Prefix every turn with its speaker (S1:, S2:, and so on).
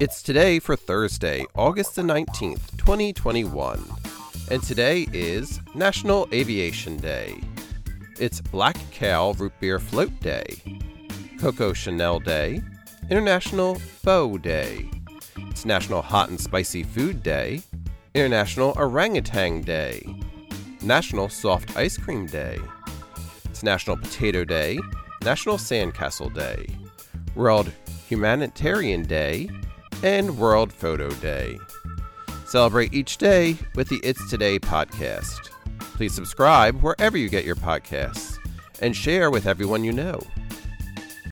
S1: It's today for Thursday, August the 19th, 2021. And today is National Aviation Day. It's Black Cow Root Beer Float Day, Coco Chanel Day, International Pho Day. It's National Hot and Spicy Food Day, International Orangutan Day, National Soft Ice Cream Day. It's National Potato Day, National Sandcastle Day, World Humanitarian Day, and World Photo Day. Celebrate each day with the It's Today podcast. Please subscribe wherever you get your podcasts and share with everyone you know.